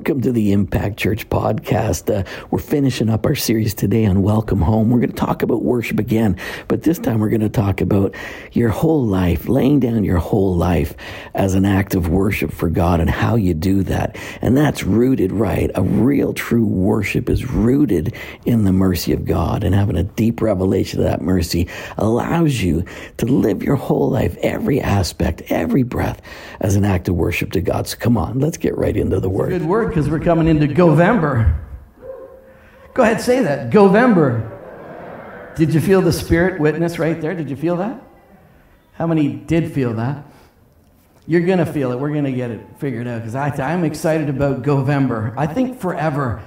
Welcome to the Impact Church podcast. Uh, we're finishing up our series today on Welcome Home. We're going to talk about worship again, but this time we're going to talk about your whole life, laying down your whole life as an act of worship for God and how you do that. And that's rooted right. A real true worship is rooted in the mercy of God and having a deep revelation of that mercy allows you to live your whole life, every aspect, every breath as an act of worship to God. So come on, let's get right into the word Good word because we're coming into Govember. Go ahead, say that. Govember. Did you feel the Spirit witness right there? Did you feel that? How many did feel that? You're going to feel it. We're going to get it figured out because I'm excited about Govember. I think forever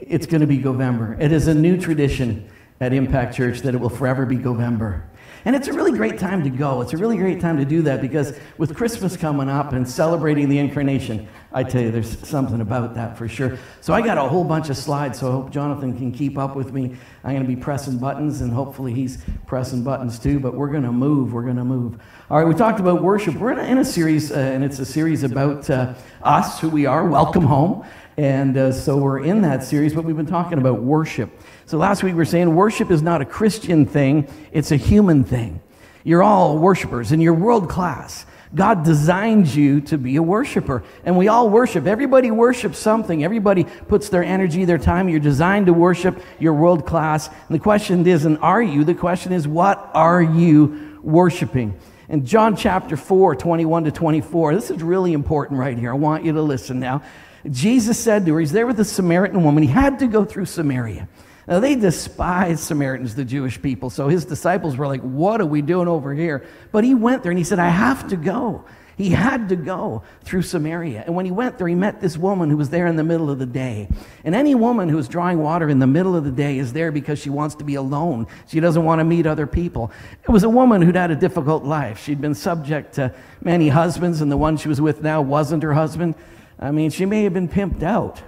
it's going to be Govember. It is a new tradition at Impact Church that it will forever be Govember. And it's a really great time to go. It's a really great time to do that because with Christmas coming up and celebrating the incarnation, I tell you, there's something about that for sure. So I got a whole bunch of slides, so I hope Jonathan can keep up with me. I'm going to be pressing buttons, and hopefully he's pressing buttons too, but we're going to move. We're going to move. All right, we talked about worship. We're in a, in a series, uh, and it's a series about uh, us, who we are. Welcome home. And uh, so we're in that series, but we've been talking about worship. So last week we were saying worship is not a Christian thing, it's a human thing. You're all worshipers and you're world class. God designed you to be a worshiper. And we all worship. Everybody worships something. Everybody puts their energy, their time. You're designed to worship. You're world class. And the question isn't, are you? The question is, what are you worshiping? In John chapter 4, 21 to 24, this is really important right here. I want you to listen now. Jesus said to her, He's there with the Samaritan woman. He had to go through Samaria. Now, they despised Samaritans, the Jewish people. So his disciples were like, What are we doing over here? But he went there and he said, I have to go. He had to go through Samaria. And when he went there, he met this woman who was there in the middle of the day. And any woman who is drawing water in the middle of the day is there because she wants to be alone. She doesn't want to meet other people. It was a woman who'd had a difficult life. She'd been subject to many husbands, and the one she was with now wasn't her husband. I mean, she may have been pimped out.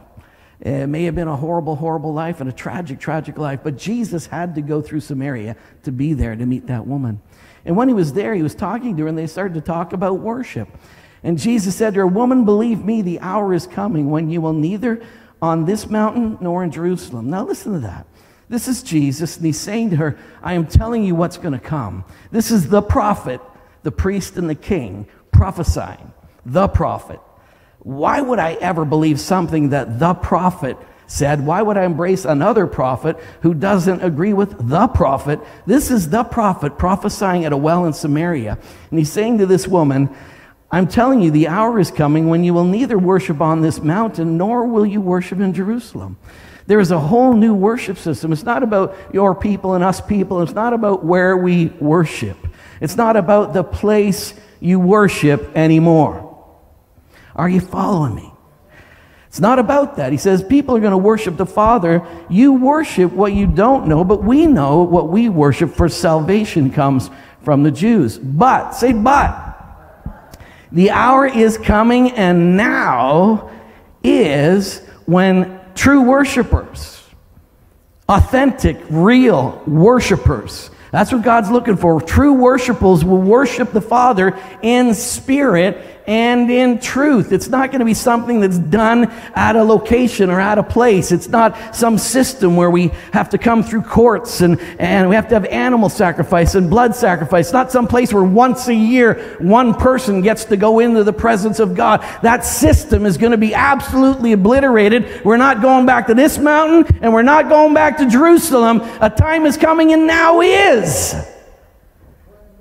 It may have been a horrible, horrible life and a tragic, tragic life, but Jesus had to go through Samaria to be there to meet that woman. And when he was there, he was talking to her, and they started to talk about worship. And Jesus said to her, Woman, believe me, the hour is coming when you will neither on this mountain nor in Jerusalem. Now, listen to that. This is Jesus, and he's saying to her, I am telling you what's going to come. This is the prophet, the priest, and the king prophesying. The prophet. Why would I ever believe something that the prophet said? Why would I embrace another prophet who doesn't agree with the prophet? This is the prophet prophesying at a well in Samaria. And he's saying to this woman, I'm telling you, the hour is coming when you will neither worship on this mountain nor will you worship in Jerusalem. There is a whole new worship system. It's not about your people and us people. It's not about where we worship. It's not about the place you worship anymore. Are you following me? It's not about that. He says people are going to worship the Father. You worship what you don't know, but we know what we worship, for salvation comes from the Jews. But, say, but. The hour is coming, and now is when true worshipers, authentic, real worshipers, that's what God's looking for. True worshipers will worship the Father in spirit and in truth. It's not going to be something that's done at a location or at a place. It's not some system where we have to come through courts and, and we have to have animal sacrifice and blood sacrifice. It's not some place where once a year one person gets to go into the presence of God. That system is going to be absolutely obliterated. We're not going back to this mountain and we're not going back to Jerusalem. A time is coming and now is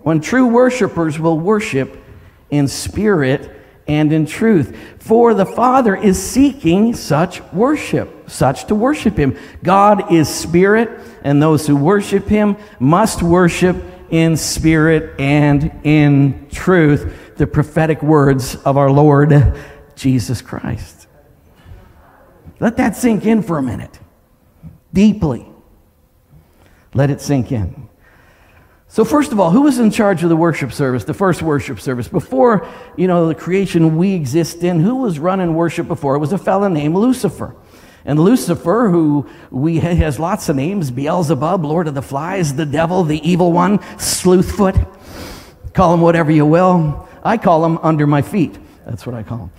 when true worshipers will worship in spirit and in truth. For the Father is seeking such worship, such to worship Him. God is spirit, and those who worship Him must worship in spirit and in truth. The prophetic words of our Lord Jesus Christ. Let that sink in for a minute, deeply. Let it sink in. So first of all, who was in charge of the worship service, the first worship service? Before, you know, the creation we exist in, who was running worship before? It was a fellow named Lucifer. And Lucifer, who we has lots of names, Beelzebub, Lord of the Flies, the devil, the evil one, Sleuthfoot. Call him whatever you will. I call him under my feet. That's what I call him.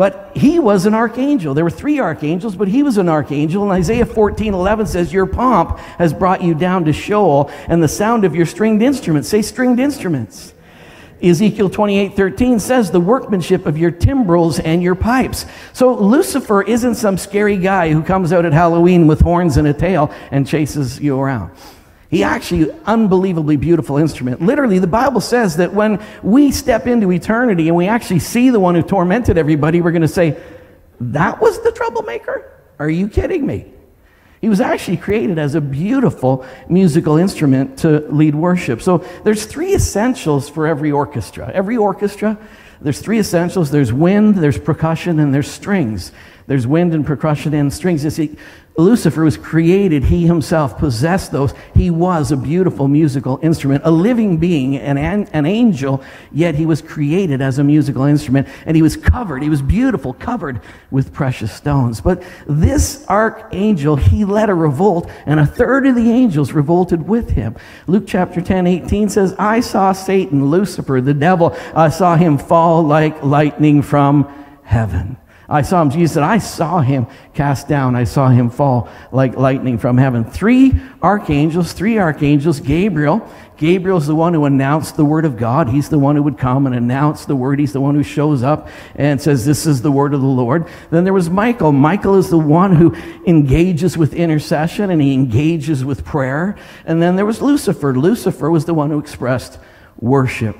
But he was an archangel. There were three archangels, but he was an archangel. And Isaiah 14 11 says, Your pomp has brought you down to Sheol, and the sound of your stringed instruments. Say stringed instruments. Ezekiel 28 13 says, the workmanship of your timbrels and your pipes. So Lucifer isn't some scary guy who comes out at Halloween with horns and a tail and chases you around. He actually, unbelievably beautiful instrument. Literally, the Bible says that when we step into eternity and we actually see the one who tormented everybody, we're going to say, That was the troublemaker? Are you kidding me? He was actually created as a beautiful musical instrument to lead worship. So there's three essentials for every orchestra. Every orchestra, there's three essentials there's wind, there's percussion, and there's strings. There's wind and percussion and strings. You see, Lucifer was created, he himself possessed those. He was a beautiful musical instrument, a living being, an, an angel, yet he was created as a musical instrument. And he was covered, he was beautiful, covered with precious stones. But this archangel, he led a revolt, and a third of the angels revolted with him. Luke chapter 10, 18 says, I saw Satan, Lucifer, the devil, I saw him fall like lightning from heaven. I saw him, Jesus said, I saw him cast down. I saw him fall like lightning from heaven. Three archangels, three archangels, Gabriel. Gabriel's the one who announced the word of God. He's the one who would come and announce the word. He's the one who shows up and says, This is the word of the Lord. Then there was Michael. Michael is the one who engages with intercession and he engages with prayer. And then there was Lucifer. Lucifer was the one who expressed worship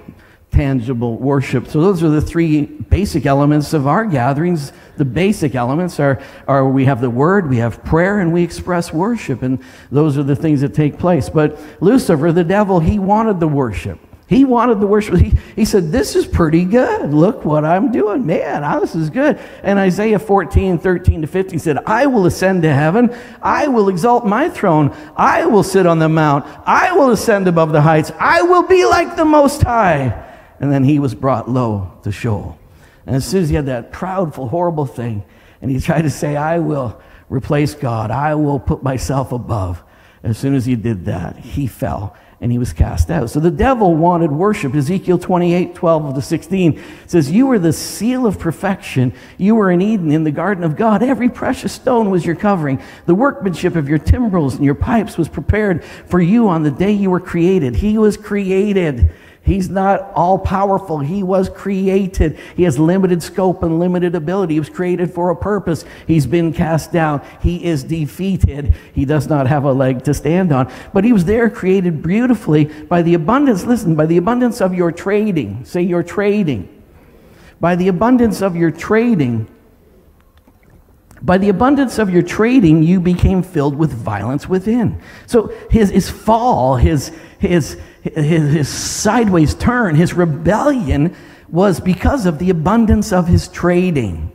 tangible worship. So those are the three basic elements of our gatherings. The basic elements are, are we have the word, we have prayer, and we express worship. And those are the things that take place. But Lucifer, the devil, he wanted the worship. He wanted the worship. He, he said, This is pretty good. Look what I'm doing. Man, this is good. And Isaiah 14, 13 to 15 said, I will ascend to heaven. I will exalt my throne. I will sit on the mount. I will ascend above the heights. I will be like the Most High and then he was brought low to Sheol. And as soon as he had that proudful, horrible thing, and he tried to say, I will replace God, I will put myself above. As soon as he did that, he fell and he was cast out. So the devil wanted worship. Ezekiel 28, 12 to 16 says, You were the seal of perfection. You were in Eden in the garden of God. Every precious stone was your covering. The workmanship of your timbrels and your pipes was prepared for you on the day you were created. He was created. He's not all powerful. He was created. He has limited scope and limited ability. He was created for a purpose. He's been cast down. He is defeated. He does not have a leg to stand on. But he was there created beautifully by the abundance, listen, by the abundance of your trading. Say your trading. By the abundance of your trading. By the abundance of your trading, you became filled with violence within. So his, his fall, his, his, his, his sideways turn, his rebellion was because of the abundance of his trading.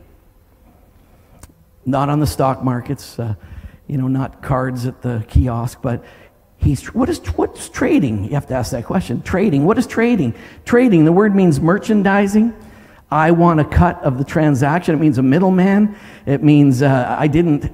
Not on the stock markets, uh, you know, not cards at the kiosk, but he's what is what's trading? You have to ask that question. Trading. What is trading? Trading. The word means merchandising. I want a cut of the transaction. It means a middleman. It means uh, I didn't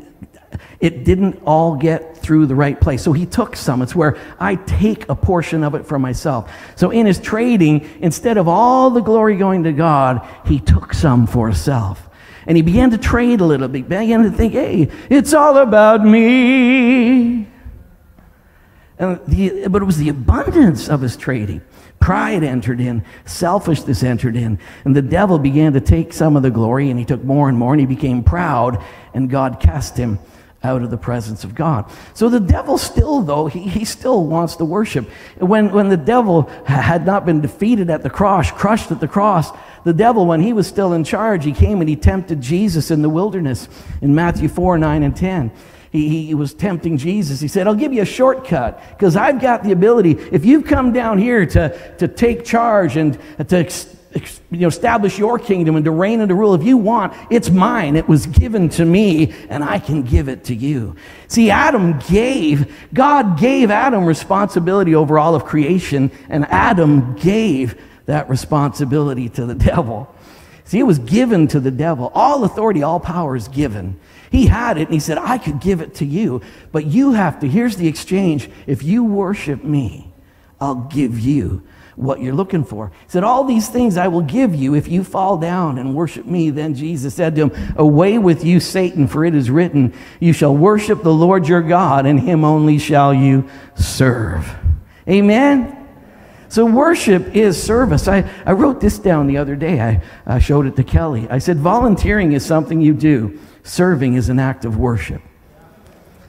it didn't all get through the right place. So he took some. It's where I take a portion of it for myself. So in his trading, instead of all the glory going to God, he took some for himself. And he began to trade a little bit, began to think, hey, it's all about me. And the, but it was the abundance of his trading. Pride entered in, selfishness entered in, and the devil began to take some of the glory, and he took more and more, and he became proud, and God cast him out of the presence of God. So the devil still, though, he, he still wants to worship. When, when the devil had not been defeated at the cross, crushed at the cross, the devil, when he was still in charge, he came and he tempted Jesus in the wilderness in Matthew 4, 9, and 10. He, he was tempting Jesus. He said, I'll give you a shortcut because I've got the ability. If you've come down here to, to take charge and to you know, establish your kingdom and to reign and to rule. If you want, it's mine. It was given to me, and I can give it to you. See, Adam gave, God gave Adam responsibility over all of creation, and Adam gave that responsibility to the devil. See, it was given to the devil. All authority, all power is given. He had it, and he said, I could give it to you, but you have to. Here's the exchange. If you worship me, I'll give you what you're looking for. He said, All these things I will give you if you fall down and worship me. Then Jesus said to him, Away with you, Satan, for it is written, You shall worship the Lord your God, and him only shall you serve. Amen. So, worship is service. I, I wrote this down the other day. I, I showed it to Kelly. I said, Volunteering is something you do, serving is an act of worship.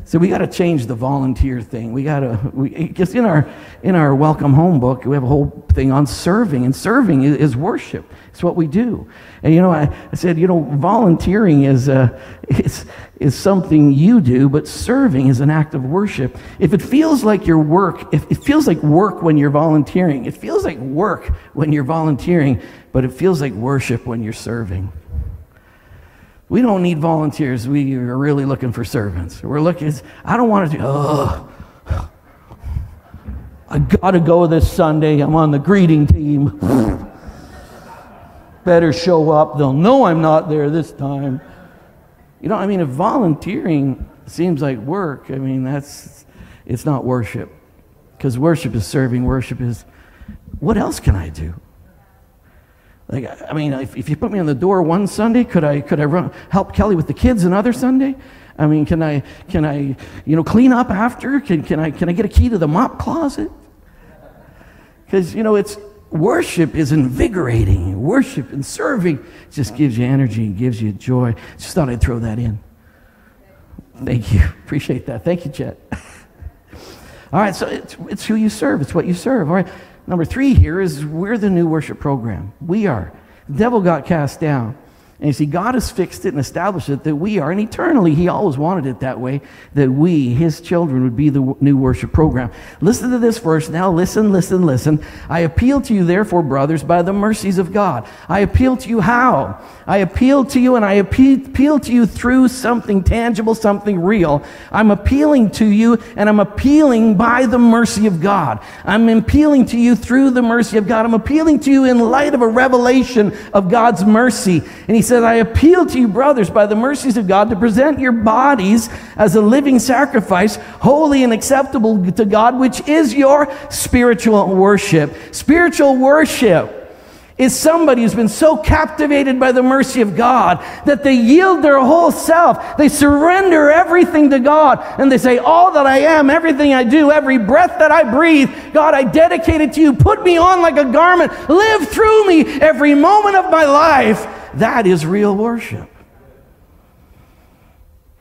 So we got to change the volunteer thing. We got to, because in our in our welcome home book, we have a whole thing on serving, and serving is, is worship. It's what we do. And you know, I, I said, you know, volunteering is uh, is is something you do, but serving is an act of worship. If it feels like your work, if it feels like work when you're volunteering, it feels like work when you're volunteering, but it feels like worship when you're serving. We don't need volunteers. We are really looking for servants. We're looking, I don't want to do, oh, I got to go this Sunday. I'm on the greeting team. Better show up. They'll know I'm not there this time. You know, I mean, if volunteering seems like work, I mean, that's, it's not worship. Because worship is serving, worship is, what else can I do? Like, I mean, if, if you put me on the door one Sunday, could I, could I run, help Kelly with the kids another Sunday? I mean, can I, can I, you know, clean up after? Can, can, I, can I get a key to the mop closet? Because, you know, it's, worship is invigorating. Worship and serving just gives you energy, and gives you joy. Just thought I'd throw that in. Thank you. Appreciate that. Thank you, Chet. All right, so it's, it's who you serve, it's what you serve. All right. Number three here is we're the new worship program. We are. The devil got cast down. And you see, God has fixed it and established it that we are, and eternally, He always wanted it that way, that we, His children, would be the new worship program. Listen to this verse now. Listen, listen, listen. I appeal to you, therefore, brothers, by the mercies of God. I appeal to you how? I appeal to you, and I appeal to you through something tangible, something real. I'm appealing to you, and I'm appealing by the mercy of God. I'm appealing to you through the mercy of God. I'm appealing to you in light of a revelation of God's mercy. And He said, I appeal to you, brothers, by the mercies of God, to present your bodies as a living sacrifice, holy and acceptable to God, which is your spiritual worship. Spiritual worship is somebody who's been so captivated by the mercy of God that they yield their whole self. They surrender everything to God and they say, All that I am, everything I do, every breath that I breathe, God, I dedicate it to you. Put me on like a garment. Live through me every moment of my life. That is real worship.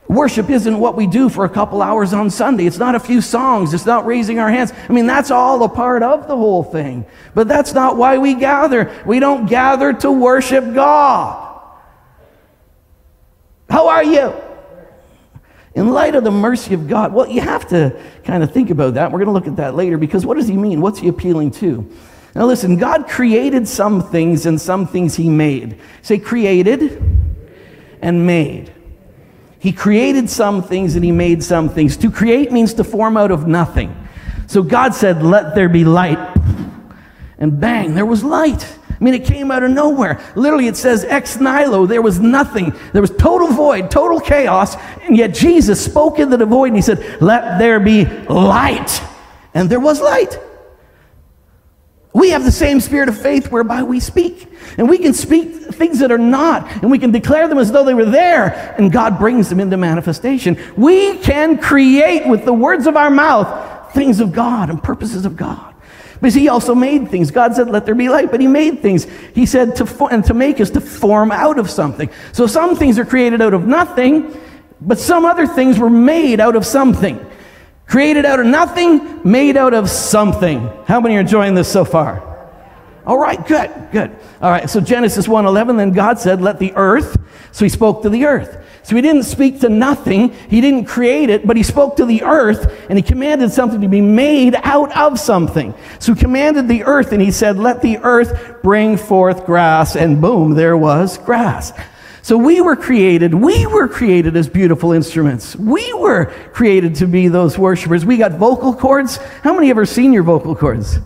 Worship isn't what we do for a couple hours on Sunday. It's not a few songs. It's not raising our hands. I mean, that's all a part of the whole thing. But that's not why we gather. We don't gather to worship God. How are you? In light of the mercy of God, well, you have to kind of think about that. We're going to look at that later because what does he mean? What's he appealing to? Now, listen, God created some things and some things He made. Say, created and made. He created some things and He made some things. To create means to form out of nothing. So God said, Let there be light. And bang, there was light. I mean, it came out of nowhere. Literally, it says ex nihilo. There was nothing. There was total void, total chaos. And yet Jesus spoke into the void and He said, Let there be light. And there was light. We have the same spirit of faith whereby we speak. And we can speak things that are not, and we can declare them as though they were there, and God brings them into manifestation. We can create with the words of our mouth things of God and purposes of God. Because he also made things. God said, let there be light, but he made things. He said to, and to make is to form out of something. So some things are created out of nothing, but some other things were made out of something. Created out of nothing, made out of something. How many are enjoying this so far? All right, good, good. All right, so Genesis 1:11 then God said, "Let the earth." So he spoke to the earth. So he didn't speak to nothing. He didn't create it, but he spoke to the earth and he commanded something to be made out of something. So he commanded the earth and he said, "Let the earth bring forth grass." And boom, there was grass. So we were created, we were created as beautiful instruments. We were created to be those worshipers. We got vocal cords. How many ever seen your vocal cords?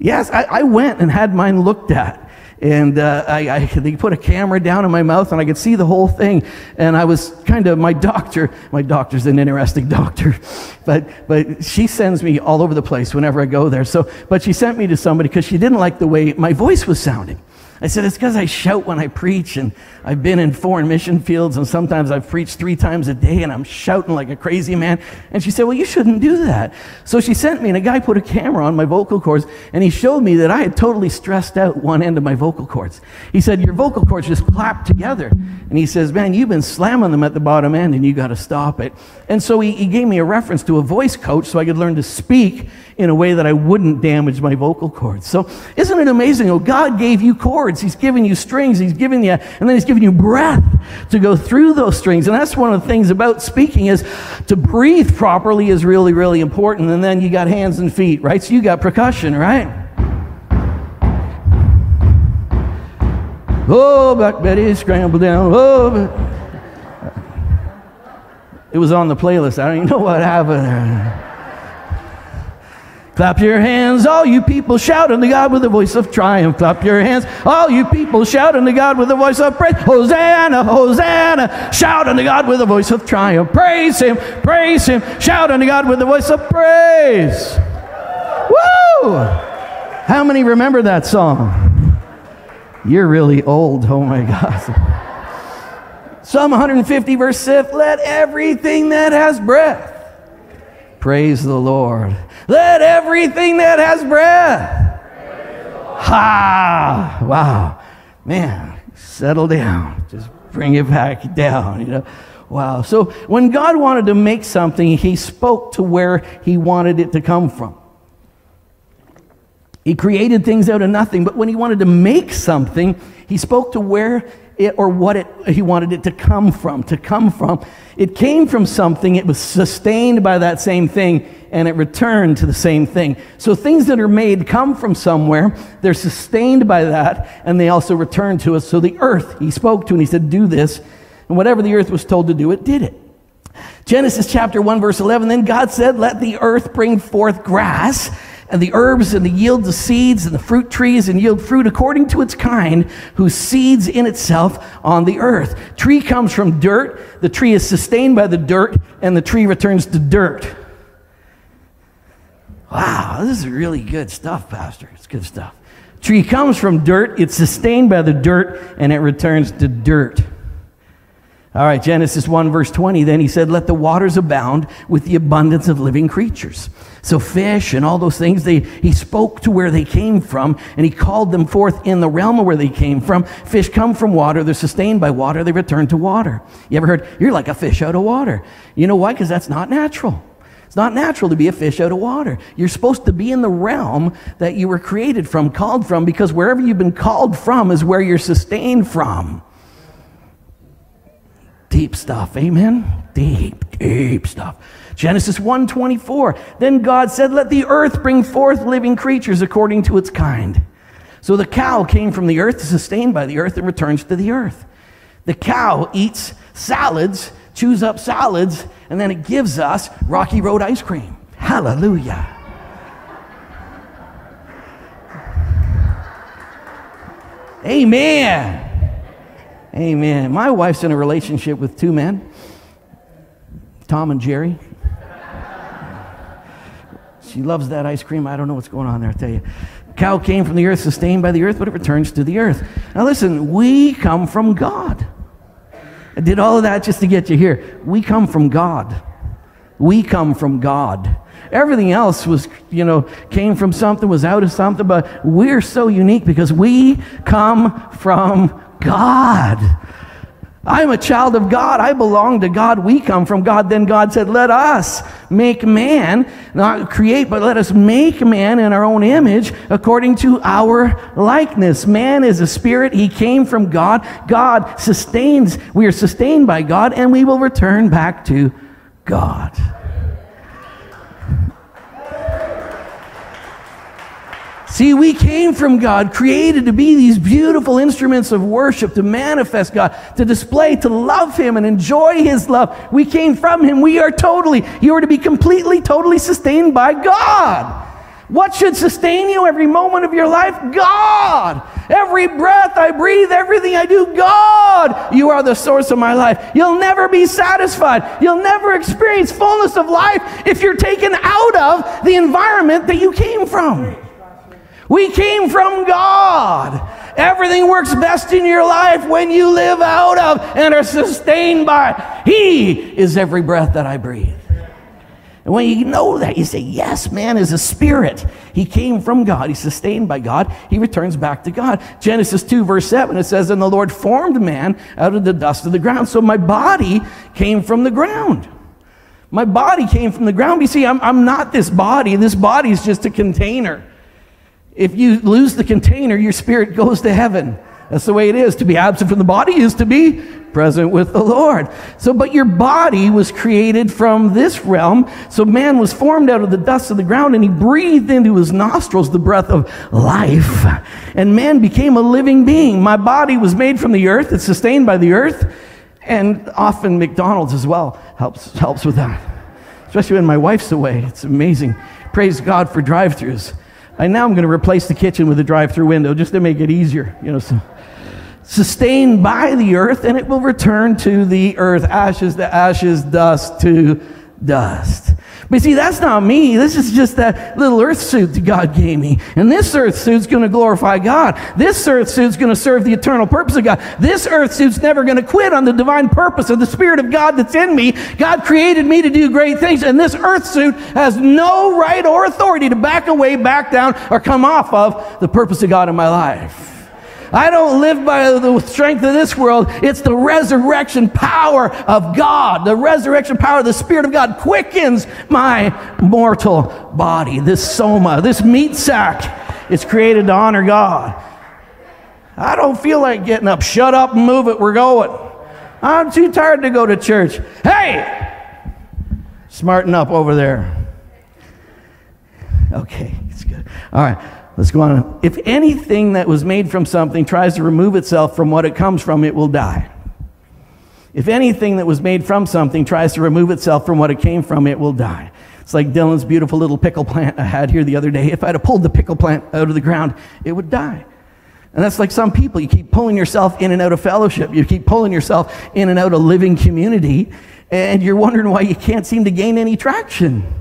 Yes, I, I went and had mine looked at. and uh, I, I, they put a camera down in my mouth and I could see the whole thing. And I was kind of, my doctor, my doctor's an interesting doctor, but, but she sends me all over the place whenever I go there. So, but she sent me to somebody because she didn't like the way my voice was sounding. I said, It's because I shout when I preach, and I've been in foreign mission fields, and sometimes I've preached three times a day, and I'm shouting like a crazy man. And she said, Well, you shouldn't do that. So she sent me, and a guy put a camera on my vocal cords, and he showed me that I had totally stressed out one end of my vocal cords. He said, Your vocal cords just clap together. And he says, Man, you've been slamming them at the bottom end, and you got to stop it. And so he, he gave me a reference to a voice coach so I could learn to speak in a way that I wouldn't damage my vocal cords. So isn't it amazing? Oh, God gave you cords. He's given you strings. He's given you, and then He's given you breath to go through those strings. And that's one of the things about speaking is to breathe properly is really, really important. And then you got hands and feet, right? So you got percussion, right? Oh, Black Betty, scramble down. Oh, it was on the playlist. I don't even know what happened. Clap your hands, all you people, shout unto God with a voice of triumph. Clap your hands, all you people, shout unto God with a voice of praise. Hosanna, Hosanna, shout unto God with a voice of triumph. Praise Him, praise Him, shout unto God with a voice of praise. Woo! How many remember that song? You're really old, oh my God. Psalm 150, verse 6 Let everything that has breath praise the Lord. Let everything that has breath. Ha! Wow. Man, settle down. Just bring it back down, you know. Wow. So when God wanted to make something, he spoke to where he wanted it to come from. He created things out of nothing, but when he wanted to make something, he spoke to where it or what it, he wanted it to come from. To come from. It came from something, it was sustained by that same thing, and it returned to the same thing. So things that are made come from somewhere, they're sustained by that, and they also return to us. So the earth, he spoke to, and he said, Do this. And whatever the earth was told to do, it did it. Genesis chapter 1, verse 11 Then God said, Let the earth bring forth grass and the herbs and the yield the seeds and the fruit trees and yield fruit according to its kind, whose seeds in itself on the earth. Tree comes from dirt, the tree is sustained by the dirt, and the tree returns to dirt. Wow, this is really good stuff, Pastor. It's good stuff. Tree comes from dirt, it's sustained by the dirt, and it returns to dirt. All right, Genesis 1, verse 20. Then he said, Let the waters abound with the abundance of living creatures. So, fish and all those things, they, he spoke to where they came from, and he called them forth in the realm of where they came from. Fish come from water, they're sustained by water, they return to water. You ever heard, You're like a fish out of water? You know why? Because that's not natural. It's not natural to be a fish out of water. You're supposed to be in the realm that you were created from, called from, because wherever you've been called from is where you're sustained from. Deep stuff, amen? Deep, deep stuff. Genesis 1:24. Then God said, "Let the earth bring forth living creatures according to its kind." So the cow came from the earth, sustained by the earth, and returns to the earth. The cow eats salads, chews up salads, and then it gives us Rocky Road ice cream. Hallelujah. Amen. Amen. My wife's in a relationship with two men, Tom and Jerry. She loves that ice cream. I don't know what's going on there, I tell you. Cow came from the earth, sustained by the earth, but it returns to the earth. Now listen, we come from God. I did all of that just to get you here. We come from God. We come from God. Everything else was, you know, came from something, was out of something, but we're so unique because we come from God. I'm a child of God. I belong to God. We come from God. Then God said, Let us make man, not create, but let us make man in our own image according to our likeness. Man is a spirit. He came from God. God sustains, we are sustained by God, and we will return back to God. See, we came from God, created to be these beautiful instruments of worship, to manifest God, to display, to love Him and enjoy His love. We came from Him. We are totally, you are to be completely, totally sustained by God. What should sustain you every moment of your life? God. Every breath I breathe, everything I do, God. You are the source of my life. You'll never be satisfied. You'll never experience fullness of life if you're taken out of the environment that you came from. We came from God. Everything works best in your life when you live out of and are sustained by. He is every breath that I breathe. And when you know that, you say, Yes, man is a spirit. He came from God. He's sustained by God. He returns back to God. Genesis 2, verse 7, it says, And the Lord formed man out of the dust of the ground. So my body came from the ground. My body came from the ground. You see, I'm, I'm not this body. This body is just a container. If you lose the container, your spirit goes to heaven. That's the way it is. To be absent from the body is to be present with the Lord. So, but your body was created from this realm. So man was formed out of the dust of the ground and he breathed into his nostrils the breath of life. And man became a living being. My body was made from the earth. It's sustained by the earth. And often McDonald's as well helps, helps with that. Especially when my wife's away. It's amazing. Praise God for drive-throughs. I now I'm going to replace the kitchen with a drive-through window just to make it easier. You know, so sustained by the earth, and it will return to the earth. Ashes to ashes, dust to dust. But see, that's not me. This is just that little earth suit that God gave me. And this earth suit's going to glorify God. This earth suit's going to serve the eternal purpose of God. This earth suit's never going to quit on the divine purpose of the Spirit of God that's in me. God created me to do great things, and this earth suit has no right or authority to back away, back down, or come off of the purpose of God in my life. I don't live by the strength of this world. It's the resurrection power of God. The resurrection power of the Spirit of God quickens my mortal body. This soma, this meat sack is created to honor God. I don't feel like getting up. Shut up and move it. We're going. I'm too tired to go to church. Hey! Smarten up over there. Okay, it's good. All right. Let's go on. If anything that was made from something tries to remove itself from what it comes from, it will die. If anything that was made from something tries to remove itself from what it came from, it will die. It's like Dylan's beautiful little pickle plant I had here the other day. If I'd have pulled the pickle plant out of the ground, it would die. And that's like some people. You keep pulling yourself in and out of fellowship. You keep pulling yourself in and out of living community, and you're wondering why you can't seem to gain any traction.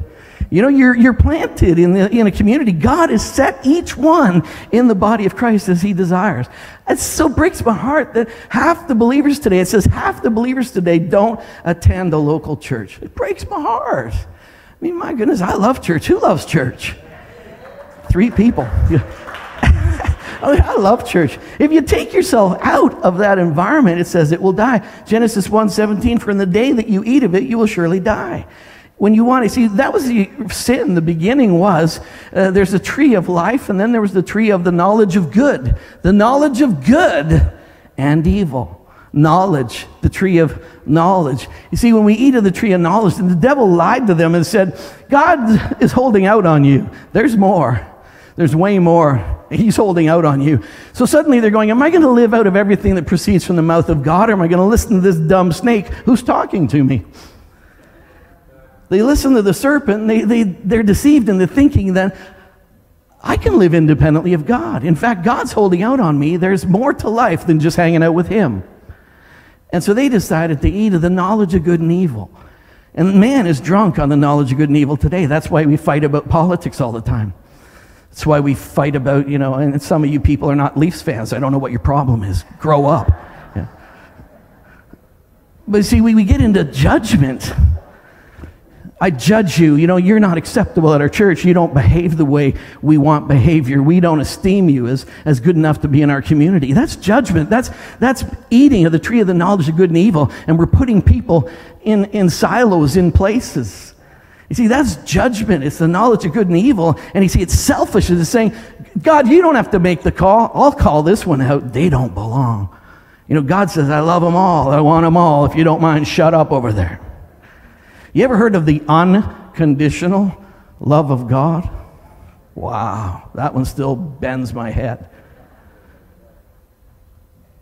You know, you're, you're planted in, the, in a community. God has set each one in the body of Christ as he desires. It so breaks my heart that half the believers today, it says half the believers today don't attend a local church. It breaks my heart. I mean, my goodness, I love church. Who loves church? Three people. I, mean, I love church. If you take yourself out of that environment, it says it will die. Genesis 1:17, for in the day that you eat of it, you will surely die when you want to see that was the sin. The beginning was uh, there's a tree of life and then there was the tree of the knowledge of good. The knowledge of good and evil. Knowledge. The tree of knowledge. You see when we eat of the tree of knowledge and the devil lied to them and said god is holding out on you. There's more. There's way more. He's holding out on you. So suddenly they're going am i going to live out of everything that proceeds from the mouth of god or am i going to listen to this dumb snake who's talking to me they listen to the serpent they, they, they're deceived into thinking that I can live independently of God. In fact, God's holding out on me. There's more to life than just hanging out with Him. And so they decided to eat of the knowledge of good and evil. And man is drunk on the knowledge of good and evil today. That's why we fight about politics all the time. That's why we fight about, you know, and some of you people are not Leafs fans. I don't know what your problem is. Grow up. Yeah. But see, we, we get into judgment I judge you. You know, you're not acceptable at our church. You don't behave the way we want behavior. We don't esteem you as, as good enough to be in our community. That's judgment. That's, that's eating of the tree of the knowledge of good and evil. And we're putting people in, in silos, in places. You see, that's judgment. It's the knowledge of good and evil. And you see, it's selfish. It's saying, God, you don't have to make the call. I'll call this one out. They don't belong. You know, God says, I love them all. I want them all. If you don't mind, shut up over there. You ever heard of the unconditional love of God? Wow, that one still bends my head.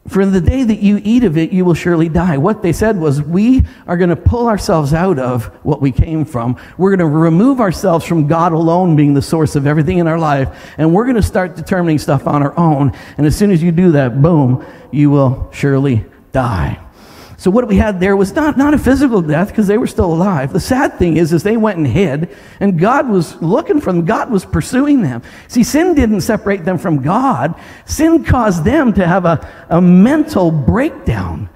For in the day that you eat of it, you will surely die. What they said was, we are going to pull ourselves out of what we came from. We're going to remove ourselves from God alone being the source of everything in our life. And we're going to start determining stuff on our own. And as soon as you do that, boom, you will surely die. So what we had there was not, not a physical death because they were still alive. The sad thing is, is they went and hid, and God was looking for them. God was pursuing them. See, sin didn't separate them from God. Sin caused them to have a, a mental breakdown.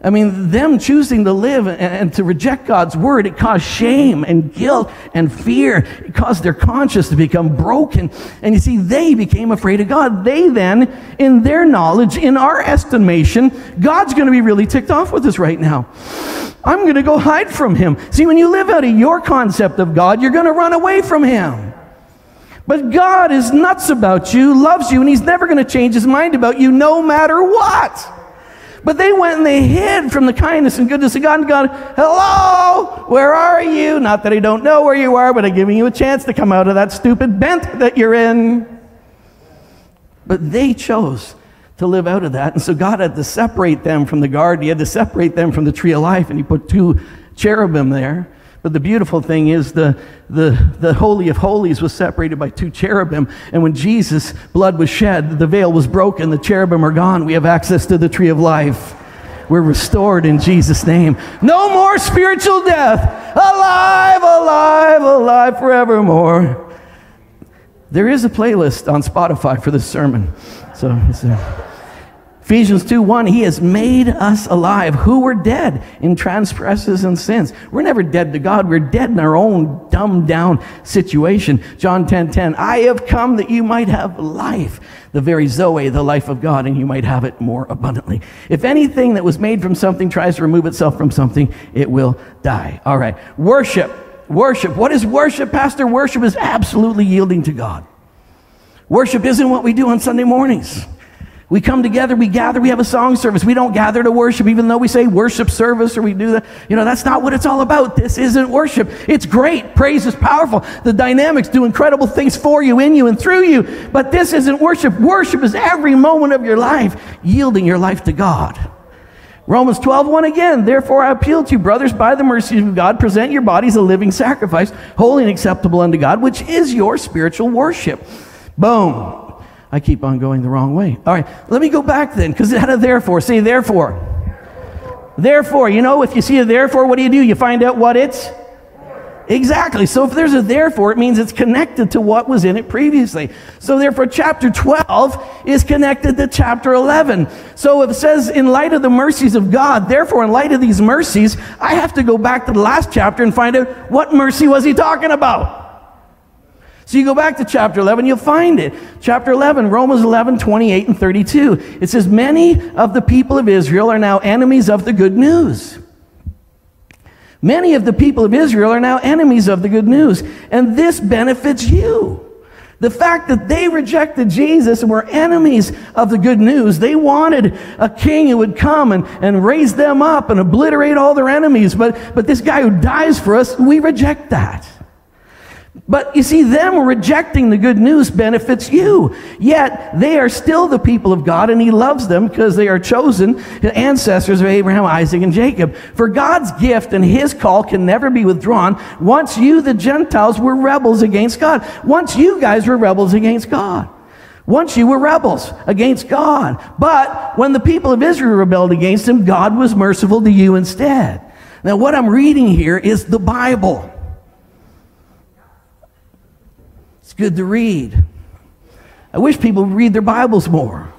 I mean, them choosing to live and, to reject God's word, it caused shame and guilt and fear. It caused their conscience to become broken. And you see, they became afraid of God. They then, in their knowledge, in our estimation, God's going to be really ticked off with us right now. I'm going to go hide from him. See, when you live out of your concept of God, you're going to run away from him. But God is nuts about you, loves you, and he's never going to change his mind about you no matter what. But they went and they hid from the kindness and goodness of God and God, hello, where are you? Not that I don't know where you are, but I'm giving you a chance to come out of that stupid bent that you're in. But they chose to live out of that. And so God had to separate them from the garden. He had to separate them from the tree of life. And he put two cherubim there but the beautiful thing is the, the, the Holy of Holies was separated by two cherubim. And when Jesus' blood was shed, the veil was broken, the cherubim are gone. We have access to the tree of life. We're restored in Jesus' name. No more spiritual death. Alive, alive, alive forevermore. There is a playlist on Spotify for this sermon. So, Ephesians 2 1, He has made us alive who were dead in transgressions and sins. We're never dead to God. We're dead in our own dumbed down situation. John 10 10, I have come that you might have life, the very Zoe, the life of God, and you might have it more abundantly. If anything that was made from something tries to remove itself from something, it will die. All right. Worship. Worship. What is worship, Pastor? Worship is absolutely yielding to God. Worship isn't what we do on Sunday mornings. We come together, we gather, we have a song service. We don't gather to worship, even though we say worship service or we do that. You know, that's not what it's all about. This isn't worship. It's great. Praise is powerful. The dynamics do incredible things for you, in you, and through you. But this isn't worship. Worship is every moment of your life yielding your life to God. Romans 12, 1 again. Therefore, I appeal to you, brothers, by the mercy of God, present your bodies a living sacrifice, holy and acceptable unto God, which is your spiritual worship. Boom. I keep on going the wrong way. All right, let me go back then, because it had a therefore. Say therefore. Therefore, you know, if you see a therefore, what do you do? You find out what it's. Exactly. So if there's a therefore, it means it's connected to what was in it previously. So therefore, chapter 12 is connected to chapter 11. So it says, in light of the mercies of God, therefore, in light of these mercies, I have to go back to the last chapter and find out what mercy was he talking about. So you go back to chapter 11, you'll find it. Chapter 11, Romans 11, 28 and 32. It says, Many of the people of Israel are now enemies of the good news. Many of the people of Israel are now enemies of the good news. And this benefits you. The fact that they rejected Jesus and were enemies of the good news, they wanted a king who would come and, and raise them up and obliterate all their enemies. But, but this guy who dies for us, we reject that. But you see, them rejecting the good news benefits you. Yet they are still the people of God, and He loves them because they are chosen ancestors of Abraham, Isaac, and Jacob. For God's gift and His call can never be withdrawn once you, the Gentiles, were rebels against God. Once you guys were rebels against God. Once you were rebels against God. But when the people of Israel rebelled against Him, God was merciful to you instead. Now, what I'm reading here is the Bible. Good to read. I wish people would read their Bibles more.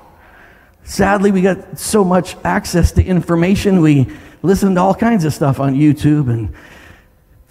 Sadly, we got so much access to information. We listen to all kinds of stuff on YouTube and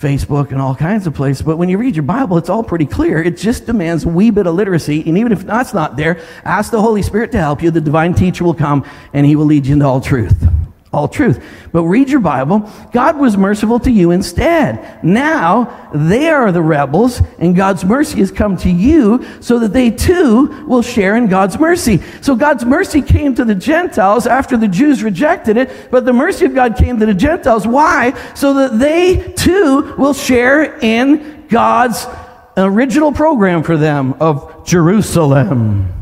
Facebook and all kinds of places. But when you read your Bible, it's all pretty clear. It just demands a wee bit of literacy. And even if that's not there, ask the Holy Spirit to help you. The divine teacher will come and he will lead you into all truth all truth. But read your Bible. God was merciful to you instead. Now they are the rebels, and God's mercy has come to you so that they too will share in God's mercy. So God's mercy came to the Gentiles after the Jews rejected it, but the mercy of God came to the Gentiles. Why? So that they too will share in God's original program for them of Jerusalem.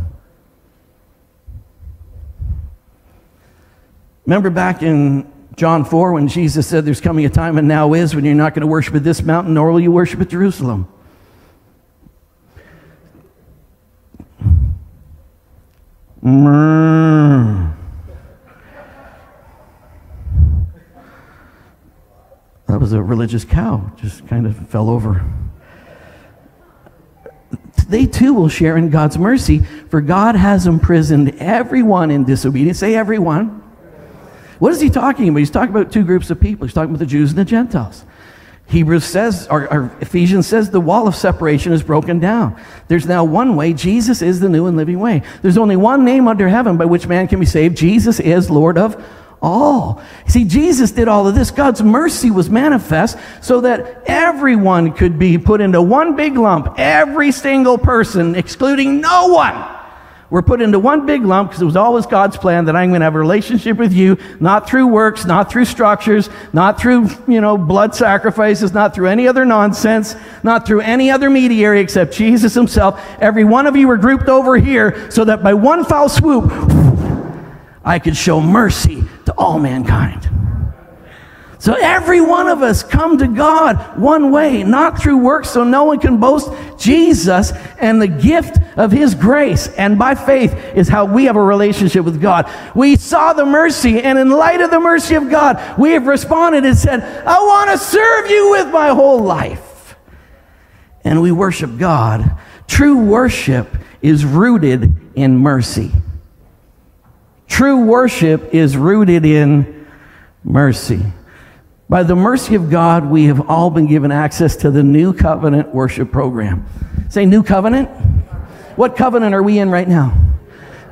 Remember back in John 4 when Jesus said, There's coming a time and now is when you're not going to worship at this mountain, nor will you worship at Jerusalem. Mm. That was a religious cow, just kind of fell over. They too will share in God's mercy, for God has imprisoned everyone in disobedience. Say everyone. What is he talking about? He's talking about two groups of people. He's talking about the Jews and the Gentiles. Hebrews says, or, or, Ephesians says, the wall of separation is broken down. There's now one way. Jesus is the new and living way. There's only one name under heaven by which man can be saved. Jesus is Lord of all. See, Jesus did all of this. God's mercy was manifest so that everyone could be put into one big lump. Every single person, excluding no one were put into one big lump because it was always God's plan that I'm going to have a relationship with you, not through works, not through structures, not through, you know, blood sacrifices, not through any other nonsense, not through any other mediator except Jesus himself. Every one of you were grouped over here so that by one foul swoop, I could show mercy to all mankind. So every one of us come to God one way, not through works, so no one can boast. Jesus and the gift of His grace and by faith is how we have a relationship with God. We saw the mercy, and in light of the mercy of God, we have responded and said, I want to serve you with my whole life. And we worship God. True worship is rooted in mercy. True worship is rooted in mercy. By the mercy of God, we have all been given access to the new covenant worship program. Say, new covenant? What covenant are we in right now?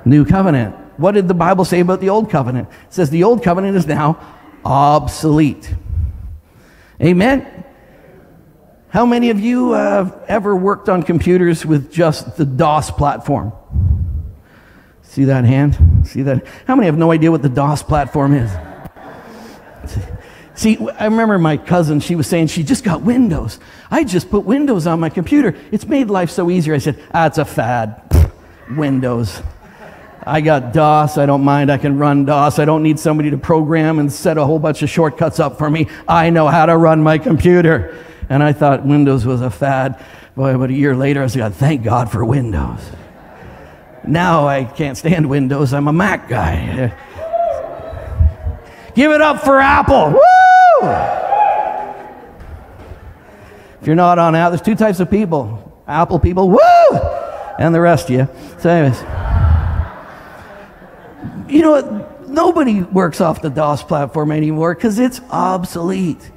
New covenant. What did the Bible say about the old covenant? It says the old covenant is now obsolete. Amen. How many of you have ever worked on computers with just the DOS platform? See that hand? See that? How many have no idea what the DOS platform is? See, I remember my cousin, she was saying she just got Windows. I just put Windows on my computer. It's made life so easier. I said, ah, it's a fad. Windows. I got DOS. I don't mind. I can run DOS. I don't need somebody to program and set a whole bunch of shortcuts up for me. I know how to run my computer. And I thought Windows was a fad. Boy, about a year later, I said, thank God for Windows. Now I can't stand Windows. I'm a Mac guy. Give it up for Apple. Woo! If you're not on Apple, there's two types of people Apple people, woo! And the rest of you. So, anyways. You know what? Nobody works off the DOS platform anymore because it's obsolete.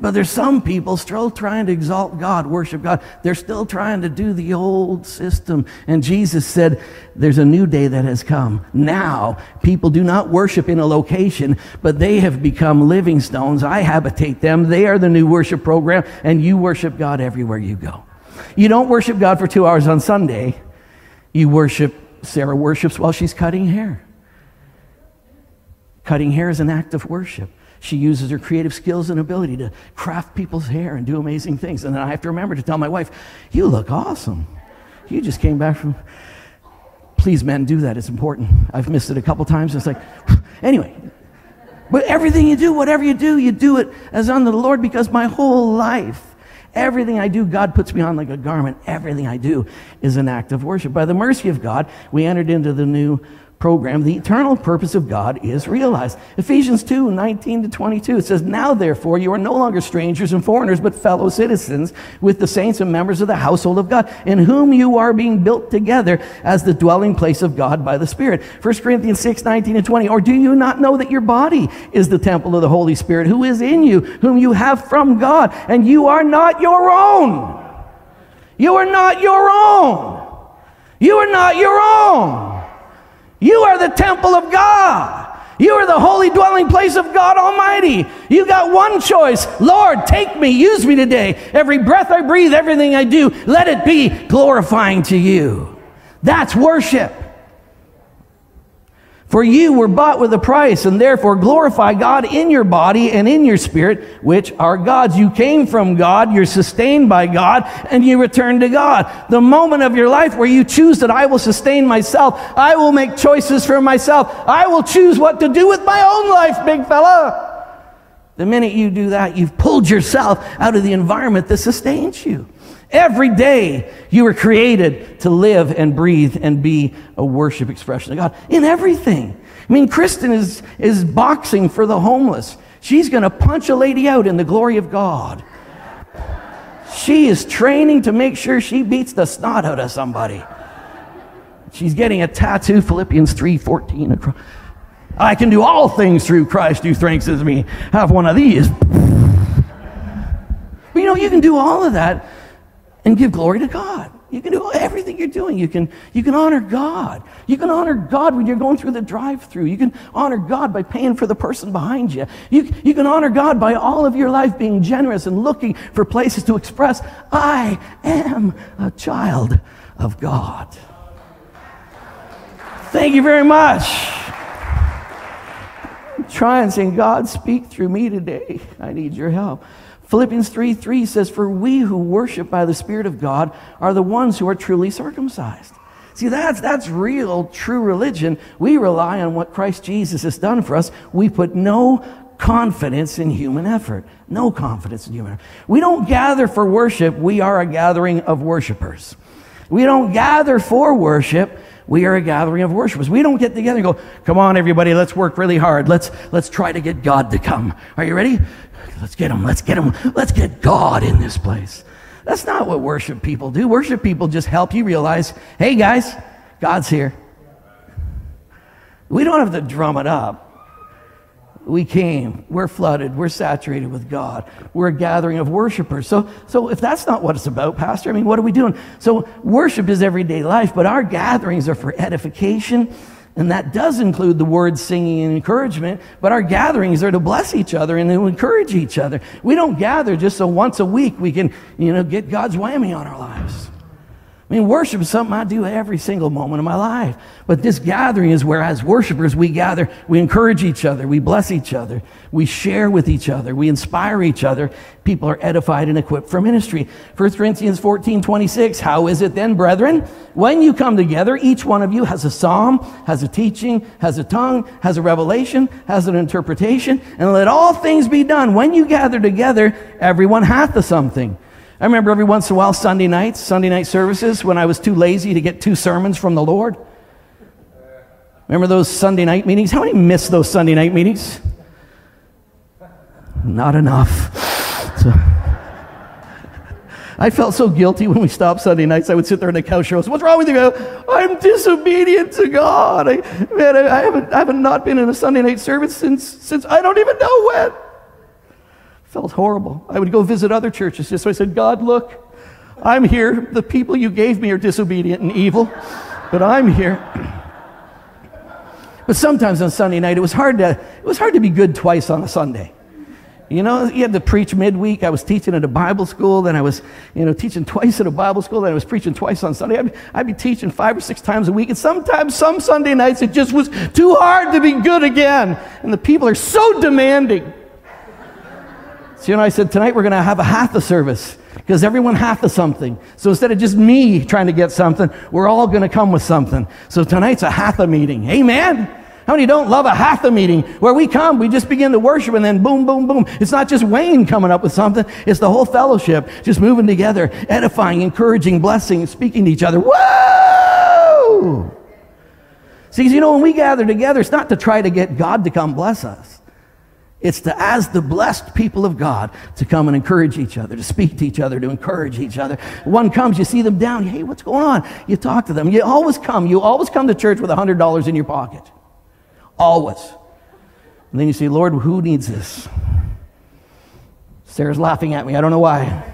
But there's some people still trying to exalt God, worship God. They're still trying to do the old system. And Jesus said, There's a new day that has come. Now, people do not worship in a location, but they have become living stones. I habitate them. They are the new worship program, and you worship God everywhere you go. You don't worship God for two hours on Sunday. You worship, Sarah worships while she's cutting hair. Cutting hair is an act of worship. She uses her creative skills and ability to craft people's hair and do amazing things. And then I have to remember to tell my wife, You look awesome. You just came back from. Please, men, do that. It's important. I've missed it a couple times. It's like, anyway. But everything you do, whatever you do, you do it as unto the Lord because my whole life, everything I do, God puts me on like a garment. Everything I do is an act of worship. By the mercy of God, we entered into the new program, the eternal purpose of God is realized. Ephesians 2 19 to 22, it says, Now therefore you are no longer strangers and foreigners, but fellow citizens with the saints and members of the household of God, in whom you are being built together as the dwelling place of God by the Spirit. 1 Corinthians 6 19 and 20, Or do you not know that your body is the temple of the Holy Spirit who is in you, whom you have from God, and you are not your own? You are not your own. You are not your own. You are the temple of God. You are the holy dwelling place of God Almighty. You got one choice. Lord, take me, use me today. Every breath I breathe, everything I do, let it be glorifying to you. That's worship. For you were bought with a price, and therefore glorify God in your body and in your spirit, which are God's. You came from God, you're sustained by God, and you return to God. The moment of your life where you choose that I will sustain myself, I will make choices for myself, I will choose what to do with my own life, big fella. The minute you do that, you've pulled yourself out of the environment that sustains you. Every day you were created to live and breathe and be a worship expression of God in everything. I mean, Kristen is, is boxing for the homeless. She's going to punch a lady out in the glory of God. She is training to make sure she beats the snot out of somebody. She's getting a tattoo, Philippians 3:14 across. I can do all things through Christ who strengthens me. Have one of these. But you know, you can do all of that and give glory to God. You can do everything you're doing. You can, you can honor God. You can honor God when you're going through the drive through. You can honor God by paying for the person behind you. you. You can honor God by all of your life being generous and looking for places to express, I am a child of God. Thank you very much. Try and saying, God, speak through me today. I need your help. Philippians 3 3 says, For we who worship by the Spirit of God are the ones who are truly circumcised. See, that's, that's real, true religion. We rely on what Christ Jesus has done for us. We put no confidence in human effort. No confidence in human effort. We don't gather for worship, we are a gathering of worshipers. We don't gather for worship, we are a gathering of worshipers. We don't get together and go, come on, everybody, let's work really hard. Let's, let's try to get God to come. Are you ready? Let's get him. Let's get him. Let's get God in this place. That's not what worship people do. Worship people just help you realize, hey guys, God's here. We don't have to drum it up. We came, we're flooded, we're saturated with God. We're a gathering of worshipers. So, so if that's not what it's about, Pastor, I mean, what are we doing? So worship is everyday life, but our gatherings are for edification and that does include the words singing and encouragement, but our gatherings are to bless each other and to encourage each other. We don't gather just so once a week we can, you know, get God's whammy on our lives. I mean, worship is something I do every single moment of my life. But this gathering is where, as worshipers, we gather, we encourage each other, we bless each other, we share with each other, we inspire each other. People are edified and equipped for ministry. 1 Corinthians 14 26. How is it then, brethren? When you come together, each one of you has a psalm, has a teaching, has a tongue, has a revelation, has an interpretation, and let all things be done. When you gather together, everyone hath a something. I remember every once in a while, Sunday nights, Sunday night services, when I was too lazy to get two sermons from the Lord. Remember those Sunday night meetings? How many miss those Sunday night meetings? Not enough. So, I felt so guilty when we stopped Sunday nights. I would sit there in the couch and say, What's wrong with you? I'm disobedient to God. I, man, I, I, haven't, I haven't not been in a Sunday night service since, since I don't even know when. Felt horrible. I would go visit other churches just so I said, God, look, I'm here. The people you gave me are disobedient and evil, but I'm here. But sometimes on Sunday night, it was hard to, it was hard to be good twice on a Sunday. You know, you had to preach midweek. I was teaching at a Bible school, then I was, you know, teaching twice at a Bible school, then I was preaching twice on Sunday. I'd I'd be teaching five or six times a week, and sometimes, some Sunday nights, it just was too hard to be good again. And the people are so demanding. So, you know, I said, tonight we're going to have a half a service because everyone half of something. So instead of just me trying to get something, we're all going to come with something. So tonight's a half a meeting. Amen. How many don't love a half a meeting where we come, we just begin to worship and then boom, boom, boom. It's not just Wayne coming up with something. It's the whole fellowship just moving together, edifying, encouraging, blessing, speaking to each other. Whoa! See, you know, when we gather together, it's not to try to get God to come bless us. It's to, as the blessed people of God, to come and encourage each other, to speak to each other, to encourage each other. One comes, you see them down, hey, what's going on? You talk to them. You always come. You always come to church with $100 in your pocket. Always. And then you say, Lord, who needs this? Sarah's laughing at me. I don't know why.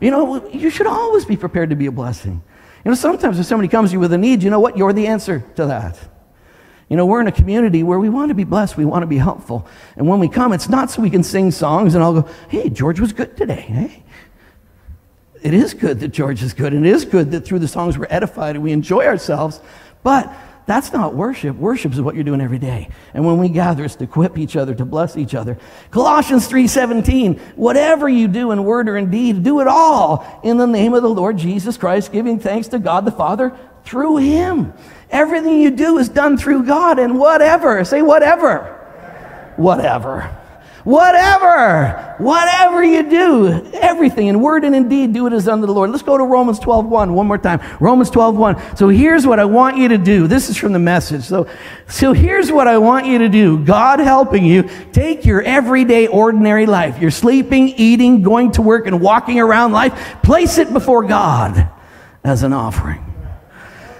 You know, you should always be prepared to be a blessing. You know, sometimes if somebody comes to you with a need, you know what? You're the answer to that. You know, we're in a community where we want to be blessed, we want to be helpful. And when we come, it's not so we can sing songs and I'll go, hey, George was good today. Hey. It is good that George is good, and it is good that through the songs we're edified and we enjoy ourselves. But That's not worship. Worship is what you're doing every day. And when we gather, it's to equip each other, to bless each other. Colossians 3:17, whatever you do in word or in deed, do it all in the name of the Lord Jesus Christ, giving thanks to God the Father through him. Everything you do is done through God and whatever, say whatever. Whatever. Whatever, whatever you do, everything in word and in deed, do it as unto the Lord. Let's go to Romans 12 1 one more time. Romans 12 1. So here's what I want you to do. This is from the message. So, so here's what I want you to do. God helping you, take your everyday, ordinary life. You're sleeping, eating, going to work, and walking around life. Place it before God as an offering.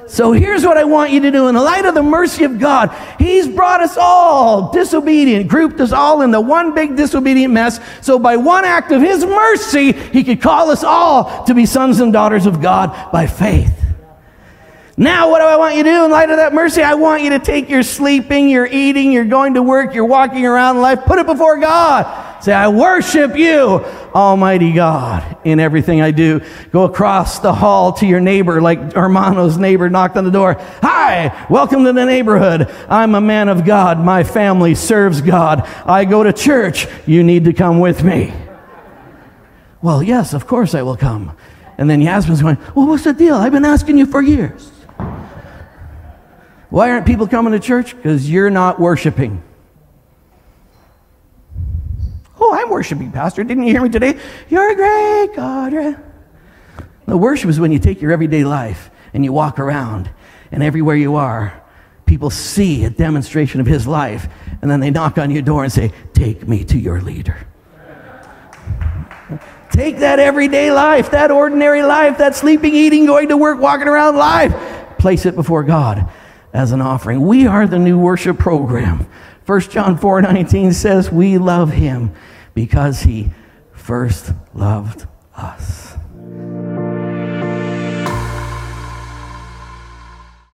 So here's what I want you to do. In the light of the mercy of God, He's brought us all disobedient, grouped us all into one big disobedient mess. So by one act of His mercy, He could call us all to be sons and daughters of God by faith. Now, what do I want you to do in light of that mercy? I want you to take your sleeping, your eating, you're going to work, you're walking around life, put it before God. Say, I worship you, Almighty God, in everything I do. Go across the hall to your neighbor, like Hermano's neighbor knocked on the door. Hi, welcome to the neighborhood. I'm a man of God. My family serves God. I go to church. You need to come with me. Well, yes, of course I will come. And then Yasmin's going, Well, what's the deal? I've been asking you for years. Why aren't people coming to church? Because you're not worshiping. Oh, I'm worshiping, Pastor. Didn't you hear me today? You're a great God. The worship is when you take your everyday life and you walk around, and everywhere you are, people see a demonstration of His life, and then they knock on your door and say, Take me to your leader. Take that everyday life, that ordinary life, that sleeping, eating, going to work, walking around life, place it before God as an offering. We are the new worship program. 1 John 4 19 says, We love him because he first loved us.